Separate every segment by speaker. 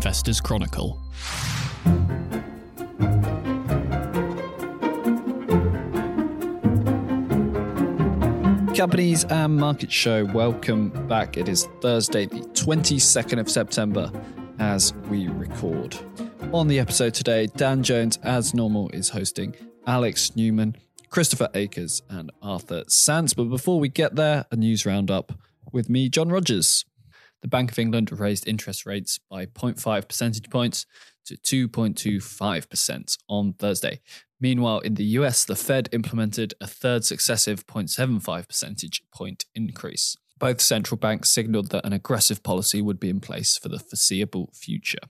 Speaker 1: Investors Chronicle. Companies and Market Show, welcome back. It is Thursday, the 22nd of September, as we record. On the episode today, Dan Jones, as normal, is hosting Alex Newman, Christopher Akers, and Arthur Sants. But before we get there, a news roundup with me, John Rogers. The Bank of England raised interest rates by 0.5 percentage points to 2.25% on Thursday. Meanwhile, in the US, the Fed implemented a third successive 0.75 percentage point increase. Both central banks signaled that an aggressive policy would be in place for the foreseeable future.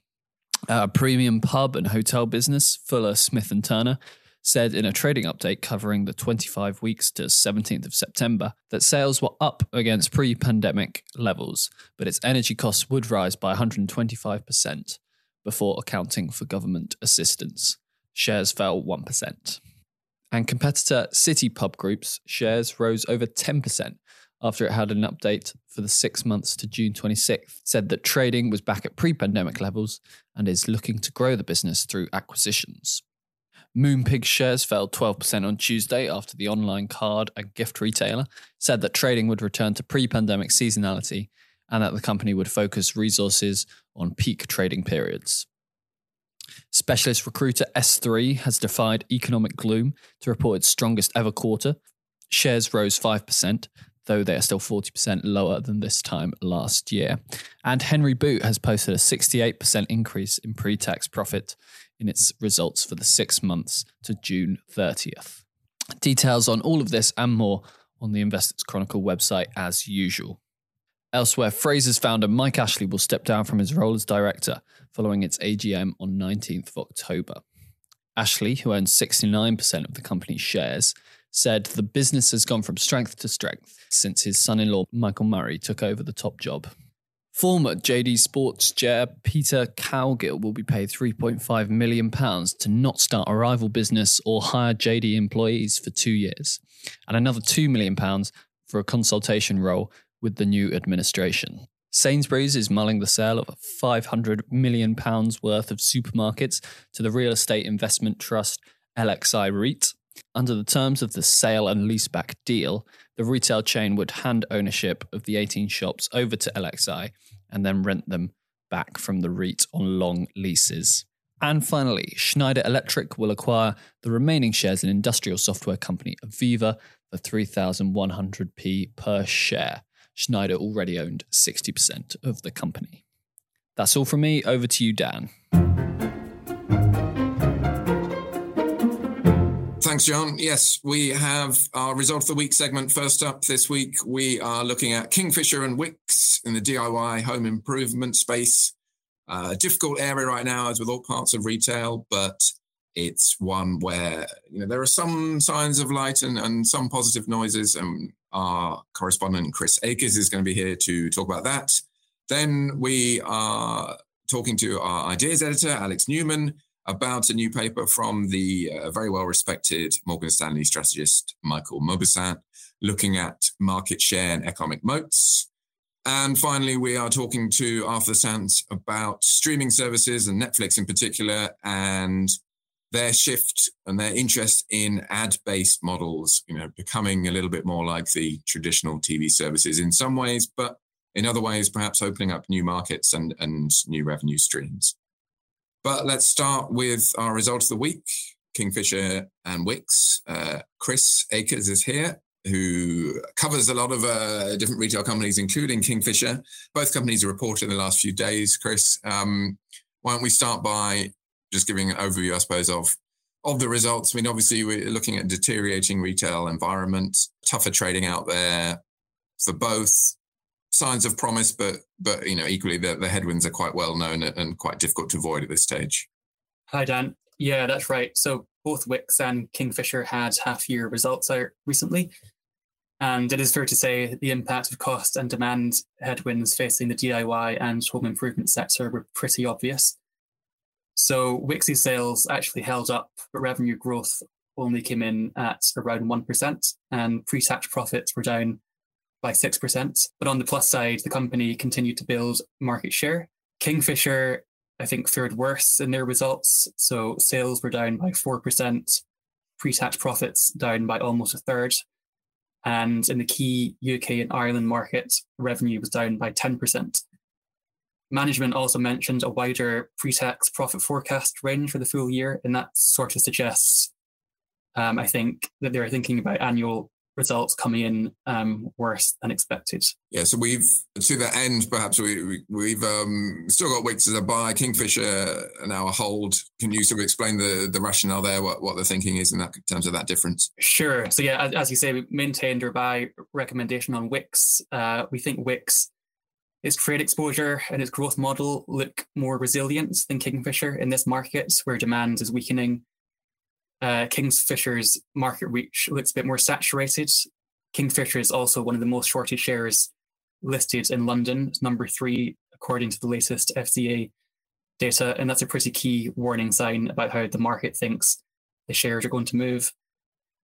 Speaker 1: Uh, premium pub and hotel business, Fuller Smith and Turner, said in a trading update covering the 25 weeks to 17th of September that sales were up against pre pandemic levels, but its energy costs would rise by 125% before accounting for government assistance. Shares fell 1%. And competitor City Pub Group's shares rose over 10% after it had an update for the six months to June 26th, said that trading was back at pre pandemic levels and is looking to grow the business through acquisitions. Moonpig shares fell 12% on Tuesday after the online card and gift retailer said that trading would return to pre pandemic seasonality and that the company would focus resources on peak trading periods. Specialist recruiter SThree has defied economic gloom to report its strongest ever quarter. Shares rose 5%, though they are still 40% lower than this time last year. And Henry Boot has posted a 68% increase in pre tax profit in its results for the six months to June 30th. Details on all of this and more on the Investors Chronicle website as usual. Elsewhere, Frasers founder Mike Ashley will step down from his role as director following its AGM on 19th of October. Ashley, who owns 69% of the company's shares, said the business has gone from strength to strength since his son in law Michael Murray took over the top job. Former JD Sports chair Peter Cowgill will be paid £3.5 million to not start a rival business or hire JD employees for two years, and another £2 million for a consultation role with the new administration. Sainsbury's is mulling the sale of £500 million worth of supermarkets to the real estate investment trust LXI REIT. Under the terms of the sale and leaseback deal, the retail chain would hand ownership of the 18 shops over to LXI and then rent them back from the REIT on long leases. And finally, Schneider Electric will acquire the remaining shares in industrial software company AVEVA for 3,100p per share. Schneider already owned 60% of the company. That's all from me. Over to you, Dan.
Speaker 2: Thanks, John. Yes, we have our result of the week segment. First up this week, we are looking at Kingfisher and Wickes in the DIY home improvement space. Uh, difficult area right now, as with all parts of retail, but it's one where you know there are some signs of light and, and some positive noises. And our correspondent Chris Akers is going to be here to talk about that. Then we are talking to our ideas editor Alex Newman about a new paper from the uh, very well respected Morgan Stanley strategist Michael Mauboussin, looking at market share and economic moats. And finally, we are talking to Arthur Sants about streaming services and Netflix in particular, and their shift and their interest in ad-based models, you know, becoming a little bit more like the traditional TV services in some ways, but in other ways, perhaps opening up new markets and, and new revenue streams. But let's start with our result of the week Kingfisher and Wickes. Uh, Chris Akers is here, who covers a lot of uh, different retail companies, including Kingfisher. Both companies are reported in the last few days. Chris, um, why don't we start by just giving an overview, I suppose, of of the results? I mean, obviously, we're looking at deteriorating retail environment, tougher trading out there for both signs of promise, but but you know equally the, the headwinds are quite well known and quite difficult to avoid at this stage.
Speaker 3: Hi Dan, yeah, that's right. So both Wickes and Kingfisher had half year results out recently, and it is fair to say the impact of cost and demand headwinds facing the DIY and home improvement sector were pretty obvious. So Wickes' sales actually held up, but revenue growth only came in at around 1%, and pre tax profits were down by 6%. But on the plus side, the company continued to build market share. Kingfisher I think, fared worse in their results. So sales were down by 4%, pre tax profits down by almost a third. And in the key UK and Ireland market, revenue was down by 10%. Management also mentioned a wider pre tax profit forecast range for the full year, and that sort of suggests, um, I think, that they're thinking about annual results coming in um, worse than expected.
Speaker 2: Yeah, so we've to that end, perhaps we, we have um, still got Wickes as a buy, Kingfisher now a hold. Can you sort of explain the the rationale there, what what the thinking is in that in terms of that difference?
Speaker 3: Sure. So yeah, as, as you say, we maintained our buy recommendation on Wickes. Uh, we think Wickes. Its trade exposure and its growth model look more resilient than Kingfisher in this market where demand is weakening uh, Kingfisher's market reach looks a bit more saturated. Kingfisher is also one of the most shorted shares listed in London, number three, according to the latest FCA data. And that's a pretty key warning sign about how the market thinks the shares are going to move.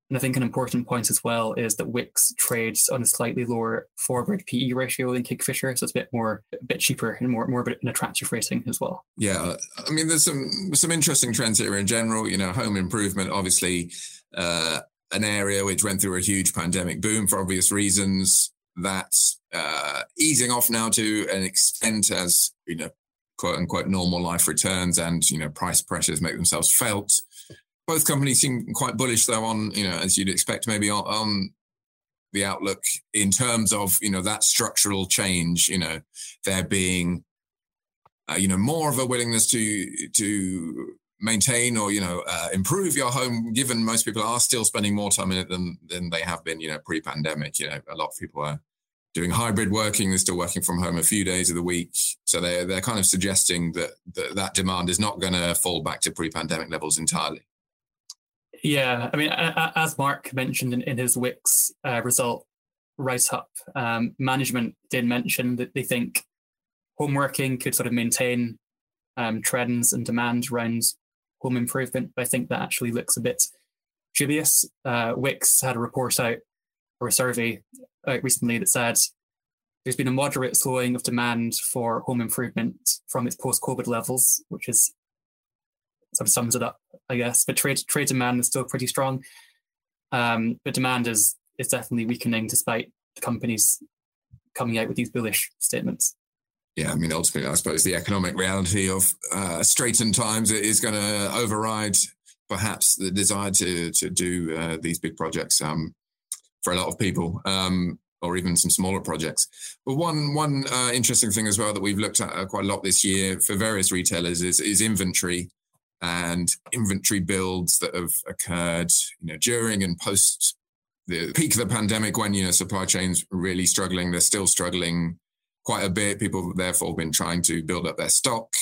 Speaker 3: And I think an important point as well is that Wickes trades on a slightly lower forward PE ratio than Kingfisher, so it's a bit more, a bit cheaper and more, more of an attractive rating as well.
Speaker 2: Yeah, I mean, there's some some interesting trends here in general. You know, home improvement, obviously, uh, an area which went through a huge pandemic boom for obvious reasons. That's uh, easing off now to an extent as you know, quote unquote, normal life returns and you know, price pressures make themselves felt both companies seem quite bullish though on you know as you'd expect maybe on, on the outlook in terms of you know that structural change you know there being uh, you know more of a willingness to to maintain or you know uh, improve your home given most people are still spending more time in it than than they have been you know pre-pandemic. You know a lot of people are doing hybrid working. They're still working from home a few days of the week. So they're they're kind of suggesting that that, that demand is not going to fall back to pre-pandemic levels entirely
Speaker 3: yeah, I mean, as Mark mentioned in, his Wickes uh, result write up, um, management did mention that they think home working could sort of maintain um, trends and demand around home improvement. But I think that actually looks a bit dubious. Uh, Wickes had a report out or a survey out recently that said there's been a moderate slowing of demand for home improvement from its post COVID levels, which is sort of sums it up, I guess. But trade trade demand is still pretty strong. Um, but demand is is definitely weakening despite the companies coming out with these bullish statements.
Speaker 2: Yeah, I mean, ultimately, I suppose the economic reality of uh, straitened times is going to override perhaps the desire to to do uh, these big projects um, for a lot of people. Um, or even some smaller projects. But one one uh, interesting thing as well that we've looked at uh, quite a lot this year for various retailers is is inventory and inventory builds that have occurred, you know, during and post the peak of the pandemic when, you know, supply chains really struggling. They're still struggling quite a bit. People therefore been trying to build up their stock.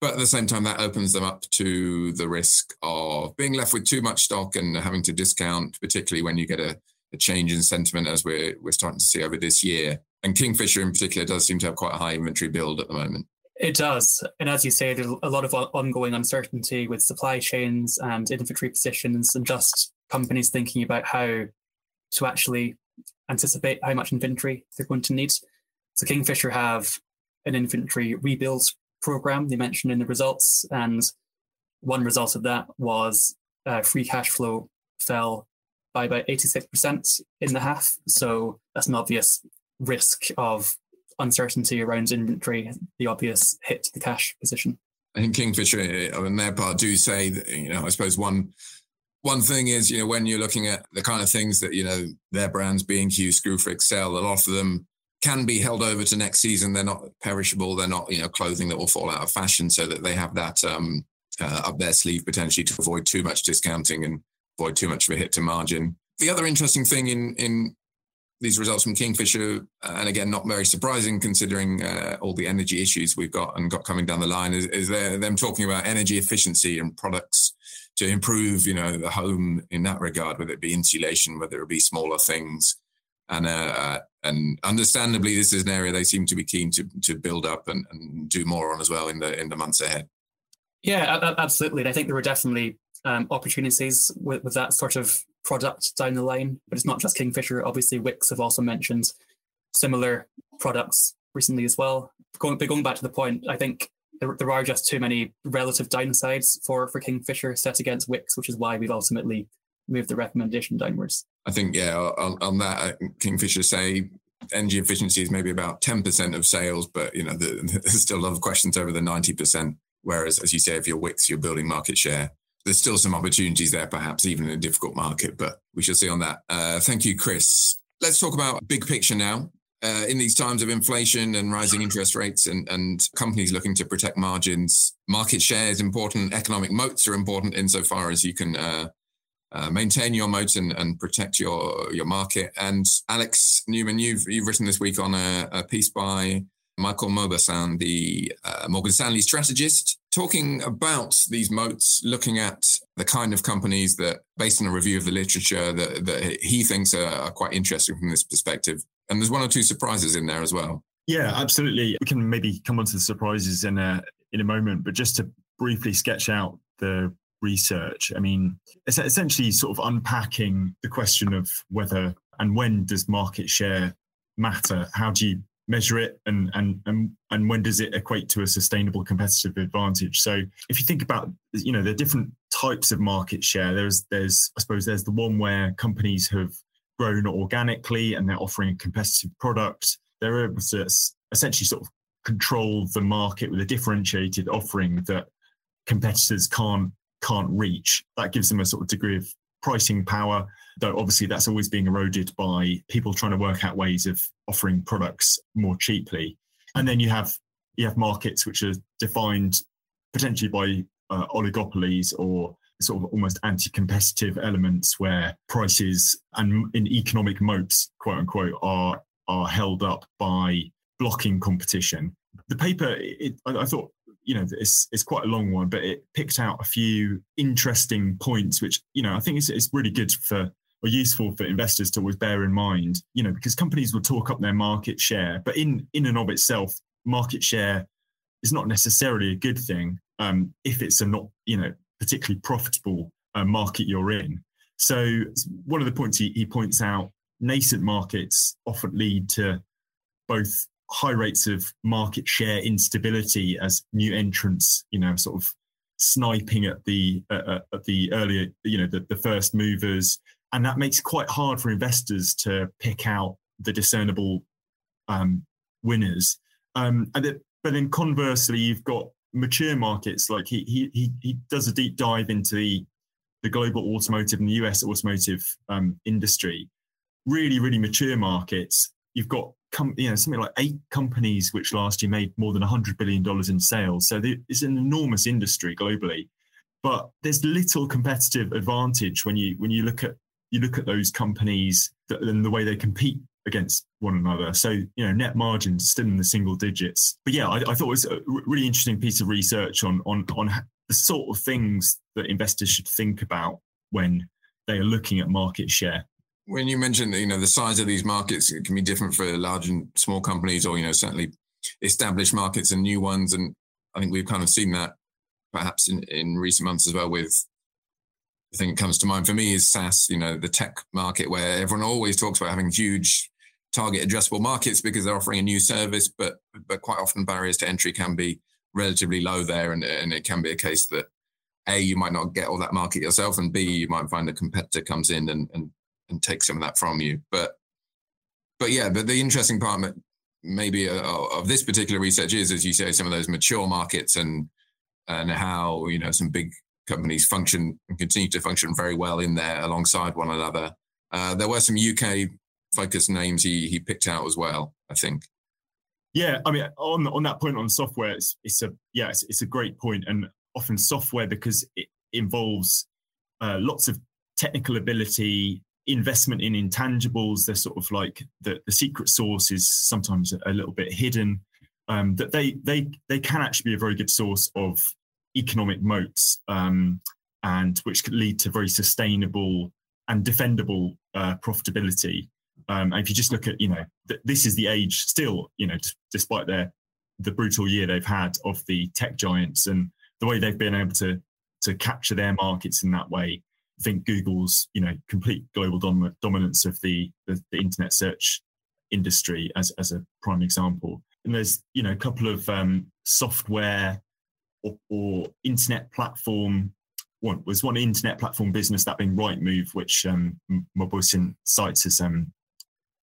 Speaker 2: But at the same time, that opens them up to the risk of being left with too much stock and having to discount, particularly when you get a, a change in sentiment as we're we're starting to see over this year. And Kingfisher in particular does seem to have quite a high inventory build at the moment.
Speaker 3: It does. And as you say, there's a lot of ongoing uncertainty with supply chains and inventory positions and just companies thinking about how to actually anticipate how much inventory they're going to need. So Kingfisher have an inventory rebuild program they mentioned in the results. And one result of that was uh, free cash flow fell by about 86% in the half. So that's an obvious risk of uncertainty around inventory, the obvious hit to the cash position.
Speaker 2: I think Kingfisher, uh, on their part, do say that, you know, I suppose one one thing is, you know, when you're looking at the kind of things that, you know, their brands, B&Q, Screwfix sell, a lot of them can be held over to next season. They're not perishable. They're not, you know, clothing that will fall out of fashion so that they have that um, uh, up their sleeve potentially to avoid too much discounting and avoid too much of a hit to margin. The other interesting thing in in these results from Kingfisher, uh, and again, not very surprising considering uh, all the energy issues we've got and got coming down the line, is, is them talking about energy efficiency and products to improve, you know, the home in that regard, whether it be insulation, whether it be smaller things. And uh, uh, and understandably, this is an area they seem to be keen to to build up and, and do more on as well in the in the months ahead.
Speaker 3: Yeah, absolutely. I think there were definitely um, opportunities with, with that sort of product down the line. But it's not just Kingfisher. Obviously, Wickes have also mentioned similar products recently as well. Going, but going back to the point, I think there, there are just too many relative downsides for for Kingfisher set against Wickes, which is why we've ultimately moved the recommendation downwards.
Speaker 2: I think yeah, on, on that uh, Kingfisher say energy efficiency is maybe about 10% of sales, but you know, the, there's still a lot of questions over the 90%. Whereas, as you say, if you're Wickes, you're building market share. There's still some opportunities there, perhaps even in a difficult market, but we shall see on that. Uh, thank you, Chris. Let's talk about big picture now. Uh, in these times of inflation and rising interest rates and, and companies looking to protect margins, market share is important. Economic moats are important insofar as you can uh, uh, maintain your moat and, and protect your your market. And Alex Newman, you've you've written this week on a, a piece by Michael Mauboussin, the uh, Morgan Stanley strategist, talking about these moats, looking at the kind of companies that, based on a review of the literature, that, that he thinks are, are quite interesting from this perspective. And there's one or two surprises in there as well.
Speaker 4: Yeah, absolutely. We can maybe come on to the surprises in a in a moment, but just to briefly sketch out the research. I mean, it's essentially sort of unpacking the question of whether and when does market share matter? How do you measure it and and and and when does it equate to a sustainable competitive advantage? So if you think about you know the different types of market share. There's there's i suppose there's the one where companies have grown organically and they're offering a competitive product. They're able to essentially sort of control the market with a differentiated offering that competitors can't can't reach. That gives them a sort of degree of pricing power, though obviously that's always being eroded by people trying to work out ways of offering products more cheaply. And then you have you have markets which are defined potentially by uh, oligopolies or sort of almost anti-competitive elements where prices and in economic moats, quote unquote, are are held up by blocking competition. The paper, it, I, I thought, you know, it's it's quite a long one, but it picked out a few interesting points, which you know I think it's it's really good for or useful for investors to always bear in mind. You know, because companies will talk up their market share, but in in and of itself, market share is not necessarily a good thing um, if it's a not you know particularly profitable uh, market you're in. So one of the points he, he points out, nascent markets often lead to both high rates of market share instability as new entrants, you know, sort of sniping at the uh, uh, at the earlier, you know, the, the first movers, and that makes it quite hard for investors to pick out the discernible um, winners. Um, and it, but then conversely, you've got mature markets like he he he, he does a deep dive into the the global automotive and the US automotive um, industry. Really, really mature markets. You've got com- you know, something like eight companies which last year made more than $100 billion in sales. So it's an enormous industry globally. But there's little competitive advantage when you when you look at you look at those companies that, and the way they compete against one another. So, you know, net margins still in the single digits. But yeah, I, I thought it was a really interesting piece of research on on on the sort of things that investors should think about when they are looking at market share
Speaker 2: when you mentioned you know the size of these markets it can be different for large and small companies or you know certainly established markets and new ones. And i think we've kind of seen that perhaps in, in recent months as well with the thing that comes to mind for me is SaaS, you know, the tech market where everyone always talks about having huge target addressable markets because they're offering a new service, but but quite often barriers to entry can be relatively low there, and, and it can be a case that a you might not get all that market yourself, and b you might find a competitor comes in and, and and take some of that from you. But but yeah, but the interesting part maybe uh, of this particular research is, as you say, some of those mature markets and and how you know some big companies function and continue to function very well in there alongside one another. Uh, there were some UK focused names he he picked out as well. I think.
Speaker 4: Yeah, I mean, on on that point on software, it's, it's a yeah, it's, it's, a great point, and often software because it involves uh, lots of technical ability investment in intangibles they're sort of like the, the secret source is sometimes a little bit hidden. Um, that they they they can actually be a very good source of economic moats um, and which could lead to very sustainable and defendable uh, profitability. Um, and if you just look at you know th- this is the age still you know despite their the brutal year they've had of the tech giants and the way they've been able to to capture their markets in that way think Google's you know complete global dom- dominance of the, the, the internet search industry as as a prime example. And there's you know a couple of um, software or, or internet platform. One was one internet platform business that being Rightmove, which um, cites as, um,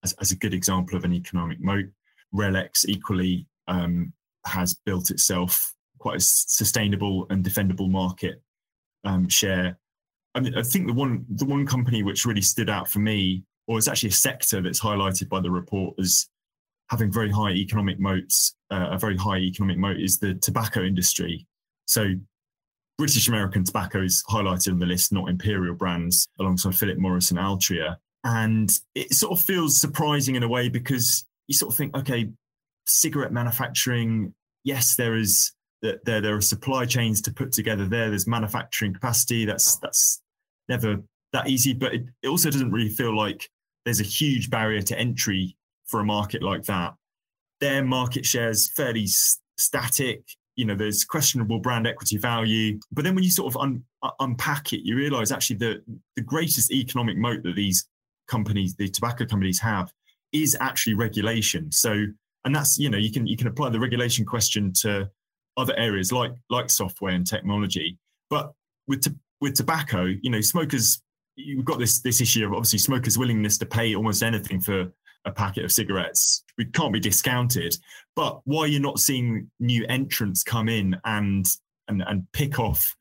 Speaker 4: as, as a good example of an economic moat. RELX equally um, has built itself quite a sustainable and defendable market um, share. I mean, I think the one the one company which really stood out for me, or it's actually a sector that's highlighted by the report as having very high economic moats, uh, a very high economic moat is the tobacco industry. So British American tobacco is highlighted on the list, not imperial brands, alongside Philip Morris and Altria. And it sort of feels surprising in a way because you sort of think, okay, cigarette manufacturing, yes, there is there there are supply chains to put together there. There's manufacturing capacity. That's that's never that easy, but it, it also doesn't really feel like there's a huge barrier to entry for a market like that. Their market share is fairly static. You know, there's questionable brand equity value. But then when you sort of un, unpack it, you realize actually the, the greatest economic moat that these companies, the tobacco companies have, is actually regulation. So, and that's, you know, you can you can apply the regulation question to other areas like like software and technology. But with with tobacco, you know, smokers you've got this this issue of obviously smokers' willingness to pay almost anything for a packet of cigarettes. We can't be discounted. But why you're not seeing new entrants come in and and and pick off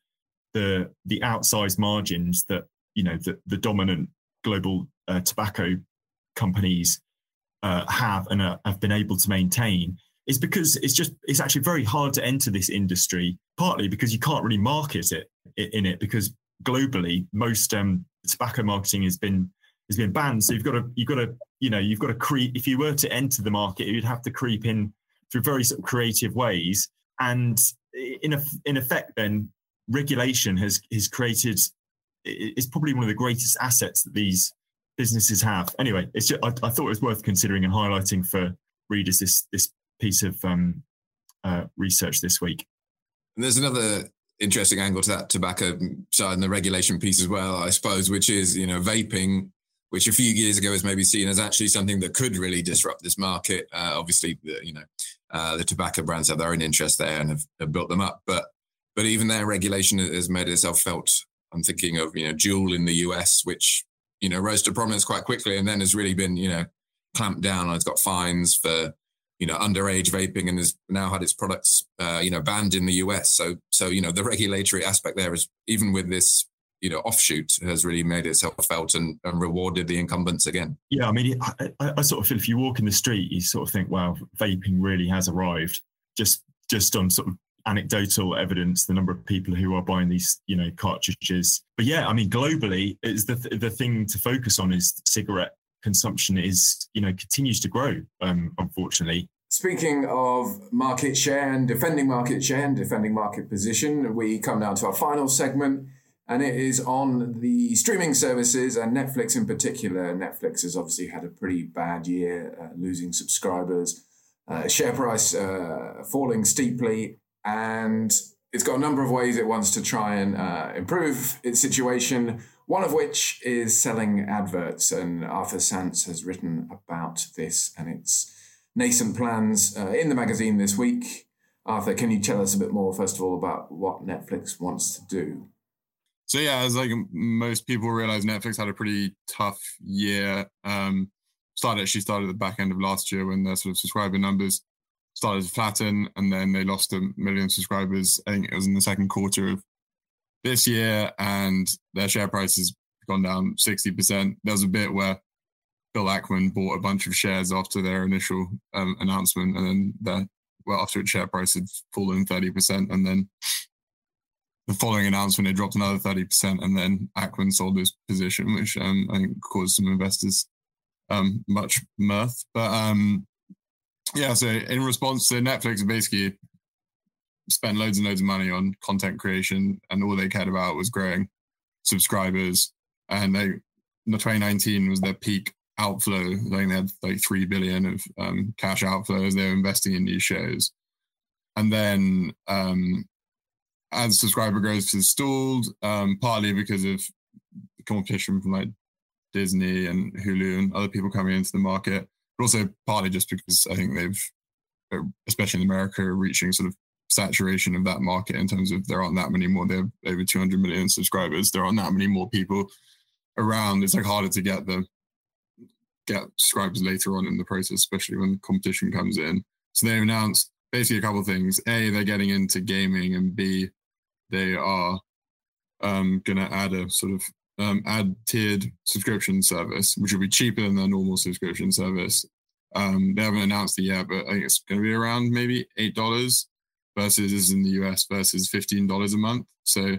Speaker 4: the the outsized margins that you know the, the dominant global uh, tobacco companies uh, have and uh, have been able to maintain is because it's just it's actually very hard to enter this industry partly because you can't really market it in it because globally most um, tobacco marketing has been has been banned. So you've got to you've got to you know you've got to creep if you were to enter the market you'd have to creep in through very sort of creative ways. And in a, in effect then regulation has has created is probably one of the greatest assets that these businesses have. Anyway it's just, I, I thought it was worth considering and highlighting for readers this this piece of um, uh, research this week.
Speaker 2: And there's another interesting angle to that tobacco side and the regulation piece as well, I suppose, which is you know vaping, which a few years ago was maybe seen as actually something that could really disrupt this market. Uh, obviously, the, you know uh, the tobacco brands have their own interest there and have, have, built them up, but but even their regulation has made itself felt. I'm thinking of you know Juul in the US, which you know rose to prominence quite quickly, and then has really been you know clamped down on. It's got fines for you know underage vaping and has now had its products uh, you know banned in the US. So so you know the regulatory aspect there is even with this you know offshoot has really made itself felt and, and rewarded the incumbents again.
Speaker 4: Yeah, I mean, I, I, sort of feel if you walk in the street, you sort of think, wow, vaping really has arrived. Just just on sort of anecdotal evidence, the number of people who are buying these, you know, cartridges. But yeah, I mean, globally, is the the thing to focus on is cigarette consumption is, you know, continues to grow, um, unfortunately.
Speaker 2: Speaking of market share and defending market share and defending market position, we come now to our final segment, and it is on the streaming services and Netflix in particular. Netflix has obviously had a pretty bad year, uh, losing subscribers, uh, share price uh, falling steeply, and it's got a number of ways it wants to try and uh, improve its situation. One of which is selling adverts, and Arthur Sants has written about this and its nascent plans uh, in the magazine this week. Arthur, can you tell us a bit more, first of all, about what Netflix wants to do?
Speaker 5: So yeah, as like most people realize, Netflix had a pretty tough year. Um, started actually started at the back end of last year when their sort of subscriber numbers started to flatten, and then they lost a million subscribers. I think it was in the second quarter of this year, and their share price has gone down 60%. There was a bit where Bill Ackman bought a bunch of shares after their initial um, announcement, and then the, well, after its share price had fallen 30%, and then the following announcement, it dropped another 30%, and then Ackman sold his position, which um, I think caused some investors um, much mirth. But um, yeah, so in response to Netflix, basically spent loads and loads of money on content creation, and all they cared about was growing subscribers. And they, the 2019 was their peak outflow. I think they had like three billion of um, cash outflows. They were investing in new shows, and then um, as subscriber growth has stalled, um, partly because of competition from like Disney and Hulu and other people coming into the market, but also partly just because I think they've, especially in America, reaching sort of saturation of that market in terms of there aren't that many more. They have over 200 million subscribers. There aren't that many more people around. It's like harder to get the get subscribers later on in the process, especially when competition comes in. So they announced basically a couple things. A, they're getting into gaming, and B, they are um, going to add a sort of um, add tiered subscription service, which will be cheaper than their normal subscription service. Um, they haven't announced it yet, but I think it's going to be around maybe eight dollars versus is in the US versus fifteen dollars a month. So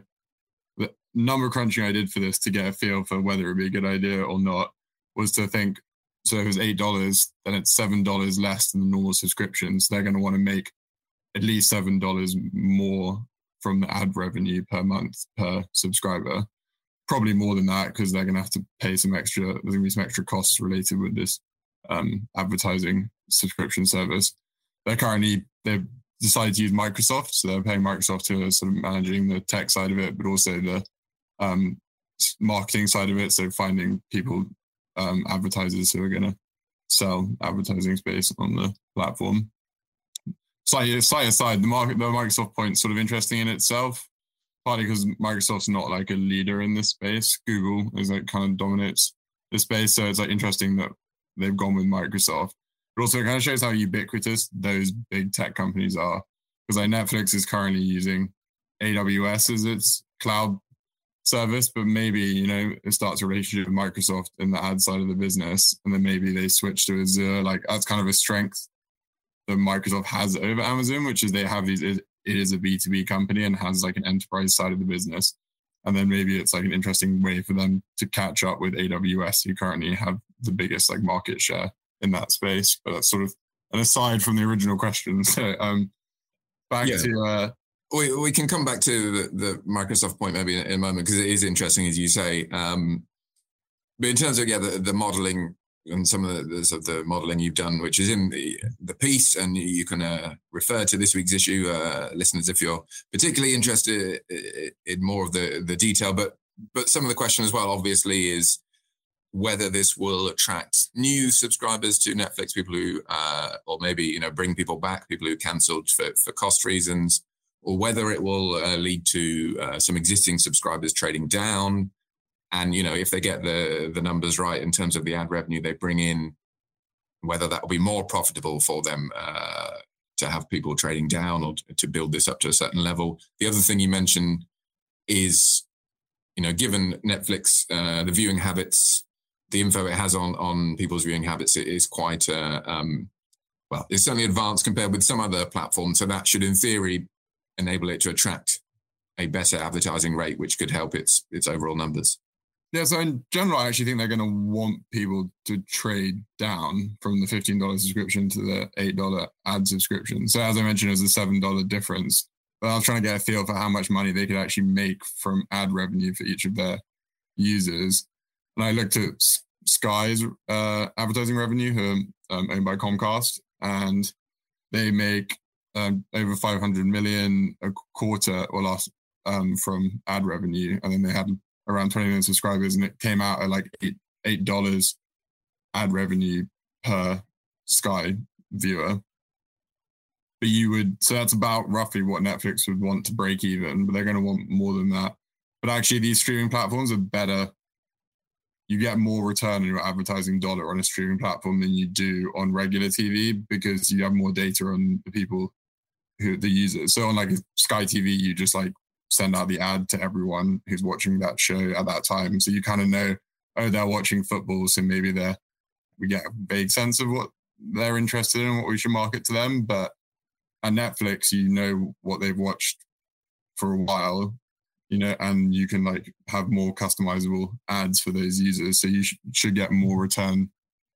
Speaker 5: the number crunching I did for this to get a feel for whether it would be a good idea or not was to think so if it's eight dollars, then it's seven dollars less than the normal subscription. So they're going to want to make at least seven dollars more from the ad revenue per month per subscriber. Probably more than that because they're going to have to pay some extra. There's going to be some extra costs related with this um, advertising subscription service. They're currently they've decided to use Microsoft, so they're paying Microsoft to sort of managing the tech side of it, but also the um, marketing side of it. So finding people um, advertisers who are going to sell advertising space on the platform. Slightly, slightly aside, the market, the Microsoft point sort of interesting in itself, partly because Microsoft's not like a leader in this space. Google is like kind of dominates the space, so it's like interesting that they've gone with Microsoft. But also, it kind of shows how ubiquitous those big tech companies are. Because like Netflix is currently using AWS as its cloud service, but maybe, you know, it starts a relationship with Microsoft in the ad side of the business. And then maybe they switch to Azure. Like that's kind of a strength that Microsoft has over Amazon, which is they have these, it is a B2B company and has like an enterprise side of the business. And then maybe it's like an interesting way for them to catch up with AWS, who currently have the biggest like market share in that space. But that's sort of an aside from the original question. So um back yeah. to uh
Speaker 2: we, we can come back to the, the Microsoft point maybe in, in a moment because it is interesting, as you say. Um, but in terms of yeah, the, the modeling and some of the, the, the, modeling you've done, which is in the, the piece, and you can uh, refer to this week's issue, uh, listeners, if you're particularly interested in more of the, the detail. But but some of the question as well, obviously, is whether this will attract new subscribers to Netflix, people who, uh, or maybe you know, bring people back, people who cancelled for for cost reasons or whether it will uh, lead to uh, some existing subscribers trading down. And you know, if they get the the numbers right in terms of the ad revenue they bring in, whether that will be more profitable for them uh, to have people trading down or to build this up to a certain level. The other thing you mentioned is, you know, given Netflix uh, the viewing habits, the info it has on on people's viewing habits is quite. Uh, um, well, it's certainly advanced compared with some other platforms. So that should, in theory, enable it to attract a better advertising rate, which could help its its overall numbers.
Speaker 5: Yeah, so in general, I actually think they're going to want people to trade down from the $15 subscription to the $8 ad subscription. So as I mentioned, there's a $7 difference. But I was trying to get a feel for how much money they could actually make from ad revenue for each of their users. And I looked at Sky's uh, advertising revenue, who um, owned by Comcast, and they make um, over 500 million a quarter or last um, from ad revenue, and then they had around 20 million subscribers, and it came out at like eight dollars ad revenue per Sky viewer. But you would so that's about roughly what Netflix would want to break even, but they're going to want more than that. But actually, these streaming platforms are better you get more return on your advertising dollar on a streaming platform than you do on regular TV because you have more data on the people who the users. So on like Sky TV, you just like send out the ad to everyone who's watching that show at that time. So you kind of know, oh, they're watching football, so maybe they're we get a vague sense of what they're interested in, what we should market to them. But at Netflix, you know what they've watched for a while, you know, and you can like have more customizable ads for those users. So you sh- should get more return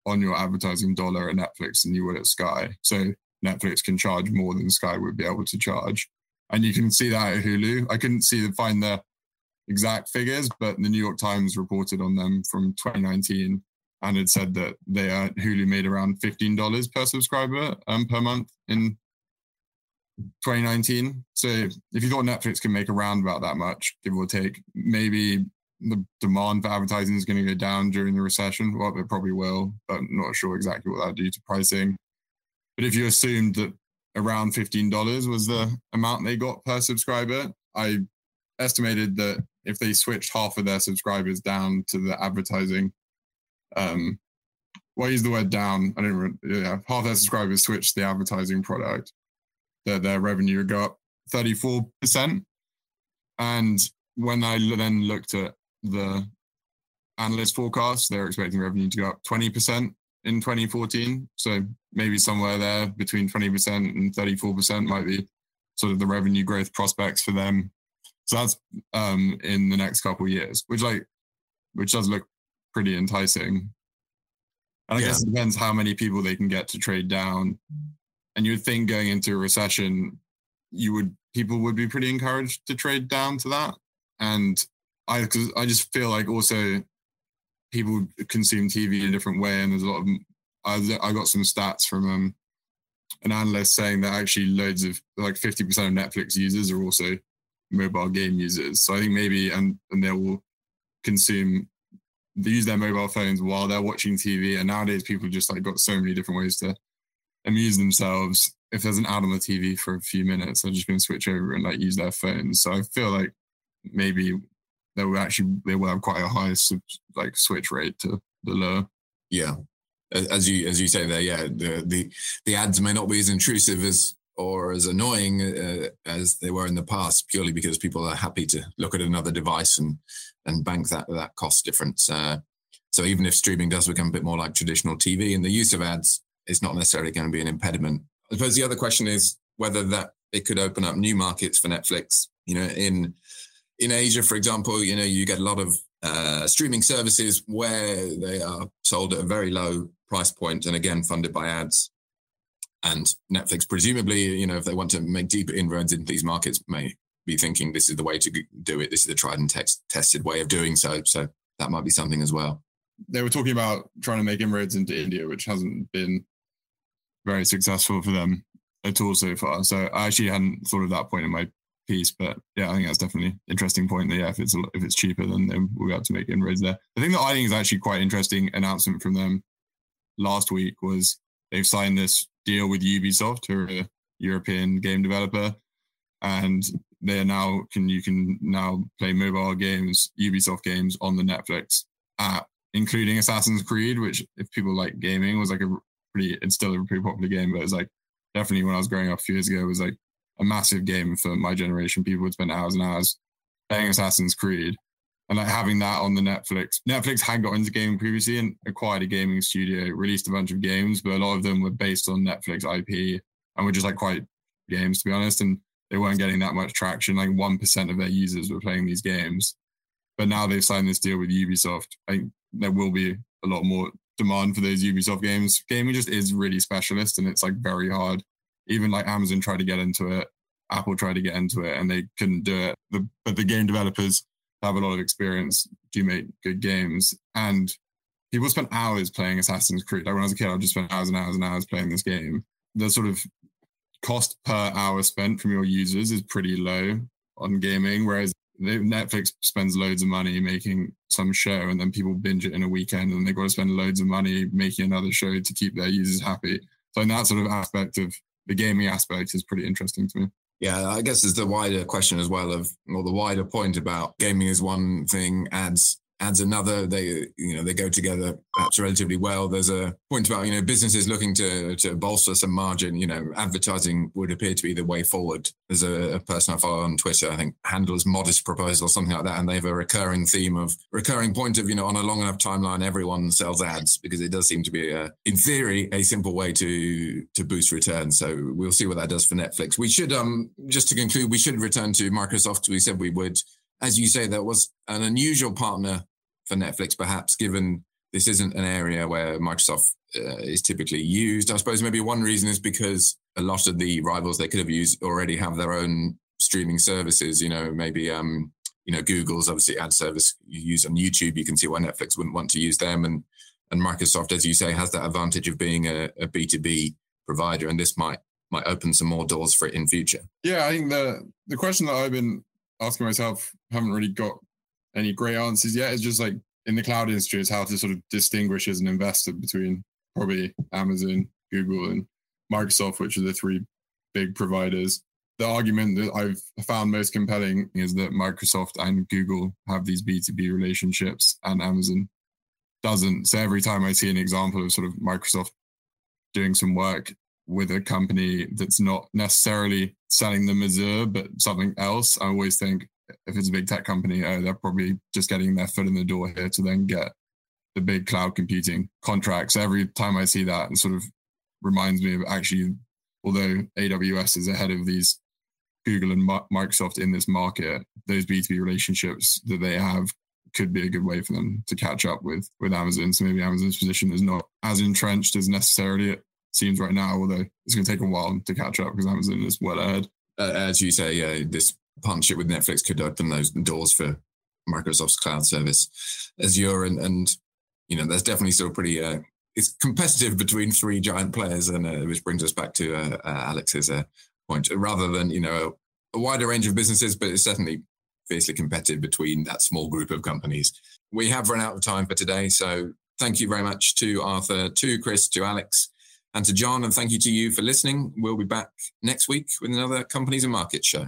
Speaker 5: on your advertising dollar at Netflix than you would at Sky. So Netflix can charge more than Sky would be able to charge. And you can see that at Hulu. I couldn't see the find the exact figures, but the New York Times reported on them from 2019 and it said that they uh, Hulu made around $15 per subscriber um, per month in 2019. So if you thought Netflix can make around about that much, give or take, maybe the demand for advertising is going to go down during the recession. Well, it probably will, but I'm not sure exactly what that do to pricing. But if you assumed that around $15 was the amount they got per subscriber. I estimated that if they switched half of their subscribers down to the advertising, um, well, I use the word down. I don't. Yeah, half their subscribers switched the advertising product, that their revenue would go up 34%. And when I then looked at the analyst forecast, they're expecting revenue to go up 20% in 2014. So maybe somewhere there between 20% and 34% might be sort of the revenue growth prospects for them. So that's um, in the next couple years, which like which does look pretty enticing. And I yeah. guess it depends how many people they can get to trade down. And you would think going into a recession, you would people would be pretty encouraged to trade down to that. And I cause I just feel like also people consume TV in a different way, and there's a lot of I, I got some stats from um, an analyst saying that actually loads of like 50% of Netflix users are also mobile game users. So I think maybe and and they will consume they use their mobile phones while they're watching TV. And nowadays people just like got so many different ways to amuse themselves. If there's an ad on the TV for a few minutes, they're just going to switch over and like use their phones. So I feel like maybe they will actually they will have quite a high like switch rate to the lower.
Speaker 2: Yeah, as you as you say there, yeah, the the the ads may not be as intrusive as or as annoying uh, as they were in the past, purely because people are happy to look at another device and and bank that that cost difference. Uh, so even if streaming does become a bit more like traditional TV, and the use of ads is not necessarily going to be an impediment. I suppose the other question is whether that it could open up new markets for Netflix. You know, in in Asia, for example, you know, you get a lot of uh, streaming services where they are sold at a very low price point and again funded by ads. And Netflix, presumably, you know, if they want to make deeper inroads into these markets, may be thinking this is the way to do it. This is the tried and test, tested way of doing so. So that might be something as well.
Speaker 5: They were talking about trying to make inroads into India, which hasn't been very successful for them at all so far. So I actually hadn't thought of that point in my piece. But yeah, I think that's definitely an interesting point. That yeah, if it's if it's cheaper, then, we'll be able to make inroads there. The thing that I think is actually quite interesting announcement from them last week was they've signed this deal with Ubisoft, who are a European game developer, and they are now can you can now play mobile games, Ubisoft games on the Netflix app, including Assassin's Creed, which if people like gaming was like a pretty it's still a pretty popular game, but it's like definitely when I was growing up a few years ago, it was like a massive game for my generation. People would spend hours and hours playing Assassin's Creed. And like having that on the Netflix. Netflix had got into gaming previously and acquired a gaming studio, released a bunch of games, but a lot of them were based on Netflix IP and were just like quite games to be honest. And they weren't getting that much traction. Like 1% of their users were playing these games. But now they've signed this deal with Ubisoft. I think there will be a lot more demand for those Ubisoft games. Gaming just is really specialist and it's like very hard even like Amazon tried to get into it, Apple tried to get into it, and they couldn't do it. The, but the game developers have a lot of experience, do make good games, and people spend hours playing Assassin's Creed. Like when I was a kid, I just spent hours and hours and hours playing this game. The sort of cost per hour spent from your users is pretty low on gaming, whereas Netflix spends loads of money making some show and then people binge it in a weekend and they've got to spend loads of money making another show to keep their users happy. So in that sort of aspect of the gaming aspect is pretty interesting to me.
Speaker 2: Yeah, I guess there's the wider question as well of, or the wider point about gaming is one thing, ads adds another. They, you know, they go together perhaps relatively well. There's a point about, you know, businesses looking to to bolster some margin. You know, advertising would appear to be the way forward. There's a, a person I follow on Twitter, I think handles modest proposal, something like that, and they have a recurring theme of recurring point of, you know, on a long enough timeline, everyone sells ads because it does seem to be, a, in theory, a simple way to to boost returns. So we'll see what that does for Netflix. We should, um, just to conclude, we should return to Microsoft. We said we would as you say, that was an unusual partner for Netflix, perhaps given this isn't an area where Microsoft uh, is typically used. I suppose maybe one reason is because a lot of the rivals they could have used already have their own streaming services. You know, maybe um, you know Google's obviously ad service you use on YouTube. You can see why Netflix wouldn't want to use them, and and Microsoft, as you say, has that advantage of being a B two B provider, and this might might open some more doors for it in future.
Speaker 5: Yeah, I think the the question that I've been asking myself haven't really got any great answers yet. It's just like in the cloud industry, it's how to sort of distinguish as an investor between probably Amazon, Google, and Microsoft, which are the three big providers. The argument that I've found most compelling is that Microsoft and Google have these B2B relationships and Amazon doesn't. So every time I see an example of sort of Microsoft doing some work with a company that's not necessarily selling them Azure, but something else, I always think if it's a big tech company, oh, they're probably just getting their foot in the door here to then get the big cloud computing contracts. Every time I see that, it sort of reminds me of actually, although AWS is ahead of these Google and Microsoft in this market, those B2B relationships that they have could be a good way for them to catch up with with Amazon. So maybe Amazon's position is not as entrenched as necessarily it seems right now, although it's going to take a while to catch up because Amazon is well ahead.
Speaker 2: Uh, as you say, yeah, this partnership with Netflix could open those doors for Microsoft's cloud service, Azure, and and you know, there's definitely still pretty. Uh, it's competitive between three giant players, and uh, which brings us back to uh, uh, Alex's point. Rather than you know a wider range of businesses, but it's certainly fiercely competitive between that small group of companies. We have run out of time for today, so thank you very much to Arthur, to Chris, to Alex, and to John, and thank you to you for listening. We'll be back next week with another Companies and Markets show.